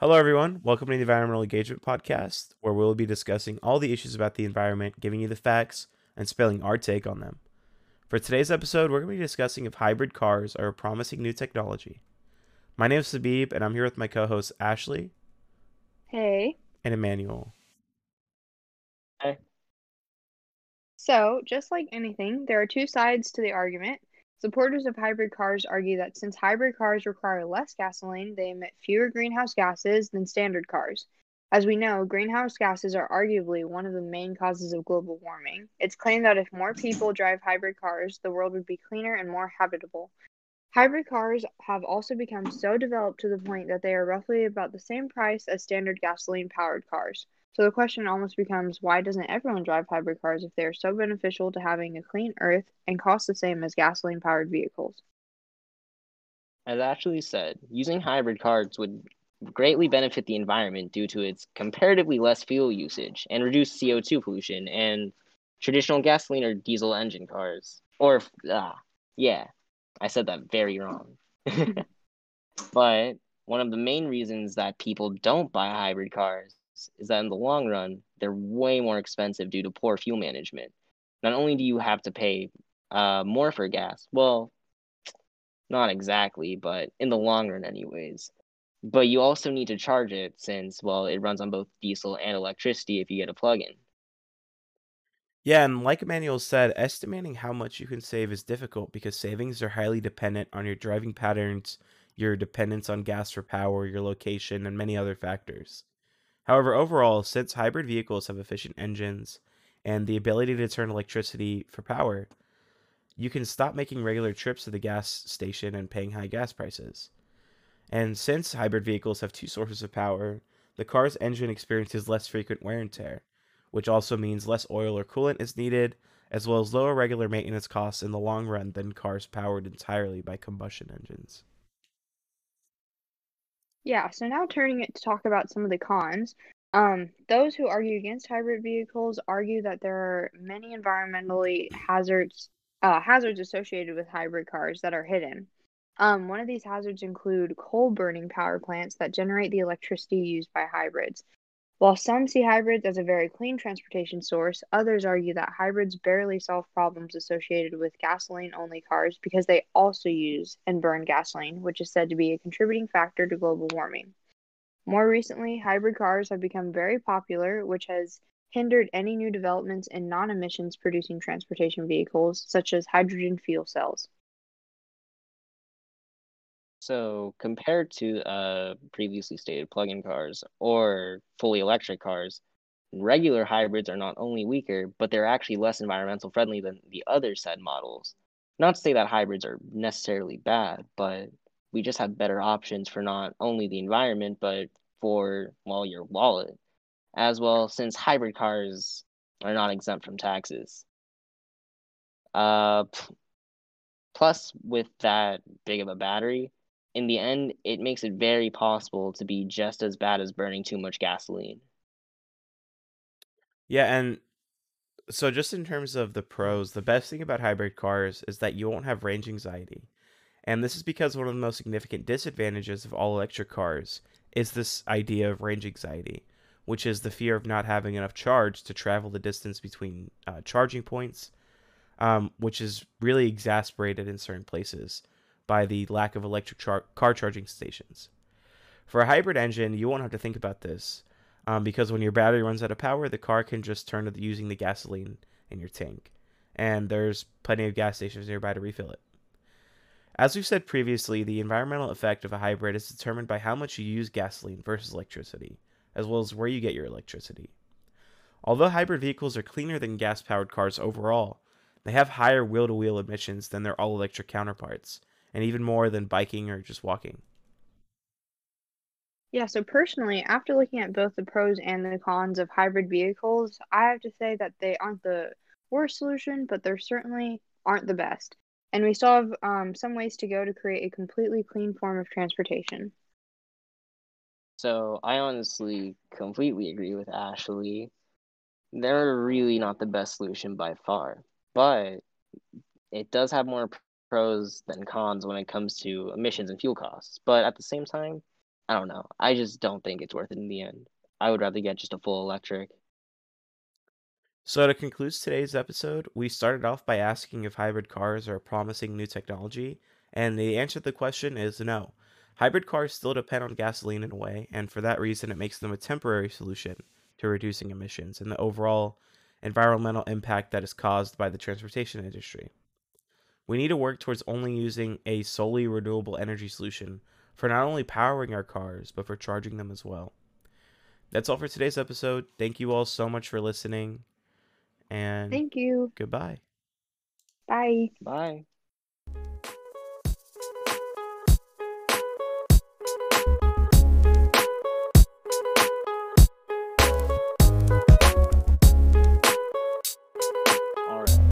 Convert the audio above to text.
Hello, everyone. Welcome to the Environmental Engagement Podcast, where we'll be discussing all the issues about the environment, giving you the facts, and spilling our take on them. For today's episode, we're going to be discussing if hybrid cars are a promising new technology. My name is Sabib, and I'm here with my co host, Ashley Hey. and Emmanuel. Hey. So, just like anything, there are two sides to the argument. Supporters of hybrid cars argue that since hybrid cars require less gasoline, they emit fewer greenhouse gases than standard cars. As we know, greenhouse gases are arguably one of the main causes of global warming. It's claimed that if more people drive hybrid cars, the world would be cleaner and more habitable. Hybrid cars have also become so developed to the point that they are roughly about the same price as standard gasoline powered cars. So the question almost becomes why doesn't everyone drive hybrid cars if they are so beneficial to having a clean earth and cost the same as gasoline powered vehicles? As Ashley said, using hybrid cars would greatly benefit the environment due to its comparatively less fuel usage and reduced CO2 pollution and traditional gasoline or diesel engine cars. Or, ah, yeah, I said that very wrong. but one of the main reasons that people don't buy hybrid cars is that in the long run, they're way more expensive due to poor fuel management. Not only do you have to pay uh, more for gas, well, not exactly, but in the long run, anyways. But you also need to charge it since, well, it runs on both diesel and electricity if you get a plug in. Yeah, and like Emmanuel said, estimating how much you can save is difficult because savings are highly dependent on your driving patterns, your dependence on gas for power, your location, and many other factors. However, overall, since hybrid vehicles have efficient engines and the ability to turn electricity for power, you can stop making regular trips to the gas station and paying high gas prices. And since hybrid vehicles have two sources of power, the car's engine experiences less frequent wear and tear, which also means less oil or coolant is needed, as well as lower regular maintenance costs in the long run than cars powered entirely by combustion engines. Yeah, so now turning it to talk about some of the cons. Um, those who argue against hybrid vehicles argue that there are many environmentally hazards uh, hazards associated with hybrid cars that are hidden. Um, one of these hazards include coal burning power plants that generate the electricity used by hybrids. While some see hybrids as a very clean transportation source, others argue that hybrids barely solve problems associated with gasoline only cars because they also use and burn gasoline, which is said to be a contributing factor to global warming. More recently, hybrid cars have become very popular, which has hindered any new developments in non emissions producing transportation vehicles, such as hydrogen fuel cells. So compared to uh, previously stated plug-in cars or fully electric cars, regular hybrids are not only weaker, but they're actually less environmental friendly than the other said models. Not to say that hybrids are necessarily bad, but we just have better options for not only the environment, but for, well, your wallet as well, since hybrid cars are not exempt from taxes. Uh, plus, with that big of a battery, in the end, it makes it very possible to be just as bad as burning too much gasoline. Yeah, and so just in terms of the pros, the best thing about hybrid cars is that you won't have range anxiety. And this is because one of the most significant disadvantages of all electric cars is this idea of range anxiety, which is the fear of not having enough charge to travel the distance between uh, charging points, um, which is really exasperated in certain places by the lack of electric char- car charging stations. For a hybrid engine, you won't have to think about this um, because when your battery runs out of power, the car can just turn to using the gasoline in your tank, and there's plenty of gas stations nearby to refill it. As we've said previously, the environmental effect of a hybrid is determined by how much you use gasoline versus electricity, as well as where you get your electricity. Although hybrid vehicles are cleaner than gas powered cars overall, they have higher wheel to wheel emissions than their all electric counterparts, and even more than biking or just walking. Yeah, so personally, after looking at both the pros and the cons of hybrid vehicles, I have to say that they aren't the worst solution, but they certainly aren't the best. And we still have um, some ways to go to create a completely clean form of transportation. So I honestly completely agree with Ashley. They're really not the best solution by far, but it does have more pros than cons when it comes to emissions and fuel costs. But at the same time, I don't know. I just don't think it's worth it in the end. I would rather get just a full electric. So, to conclude today's episode, we started off by asking if hybrid cars are a promising new technology, and the answer to the question is no. Hybrid cars still depend on gasoline in a way, and for that reason, it makes them a temporary solution to reducing emissions and the overall environmental impact that is caused by the transportation industry. We need to work towards only using a solely renewable energy solution for not only powering our cars, but for charging them as well. That's all for today's episode. Thank you all so much for listening and Thank you. goodbye. Bye. Bye.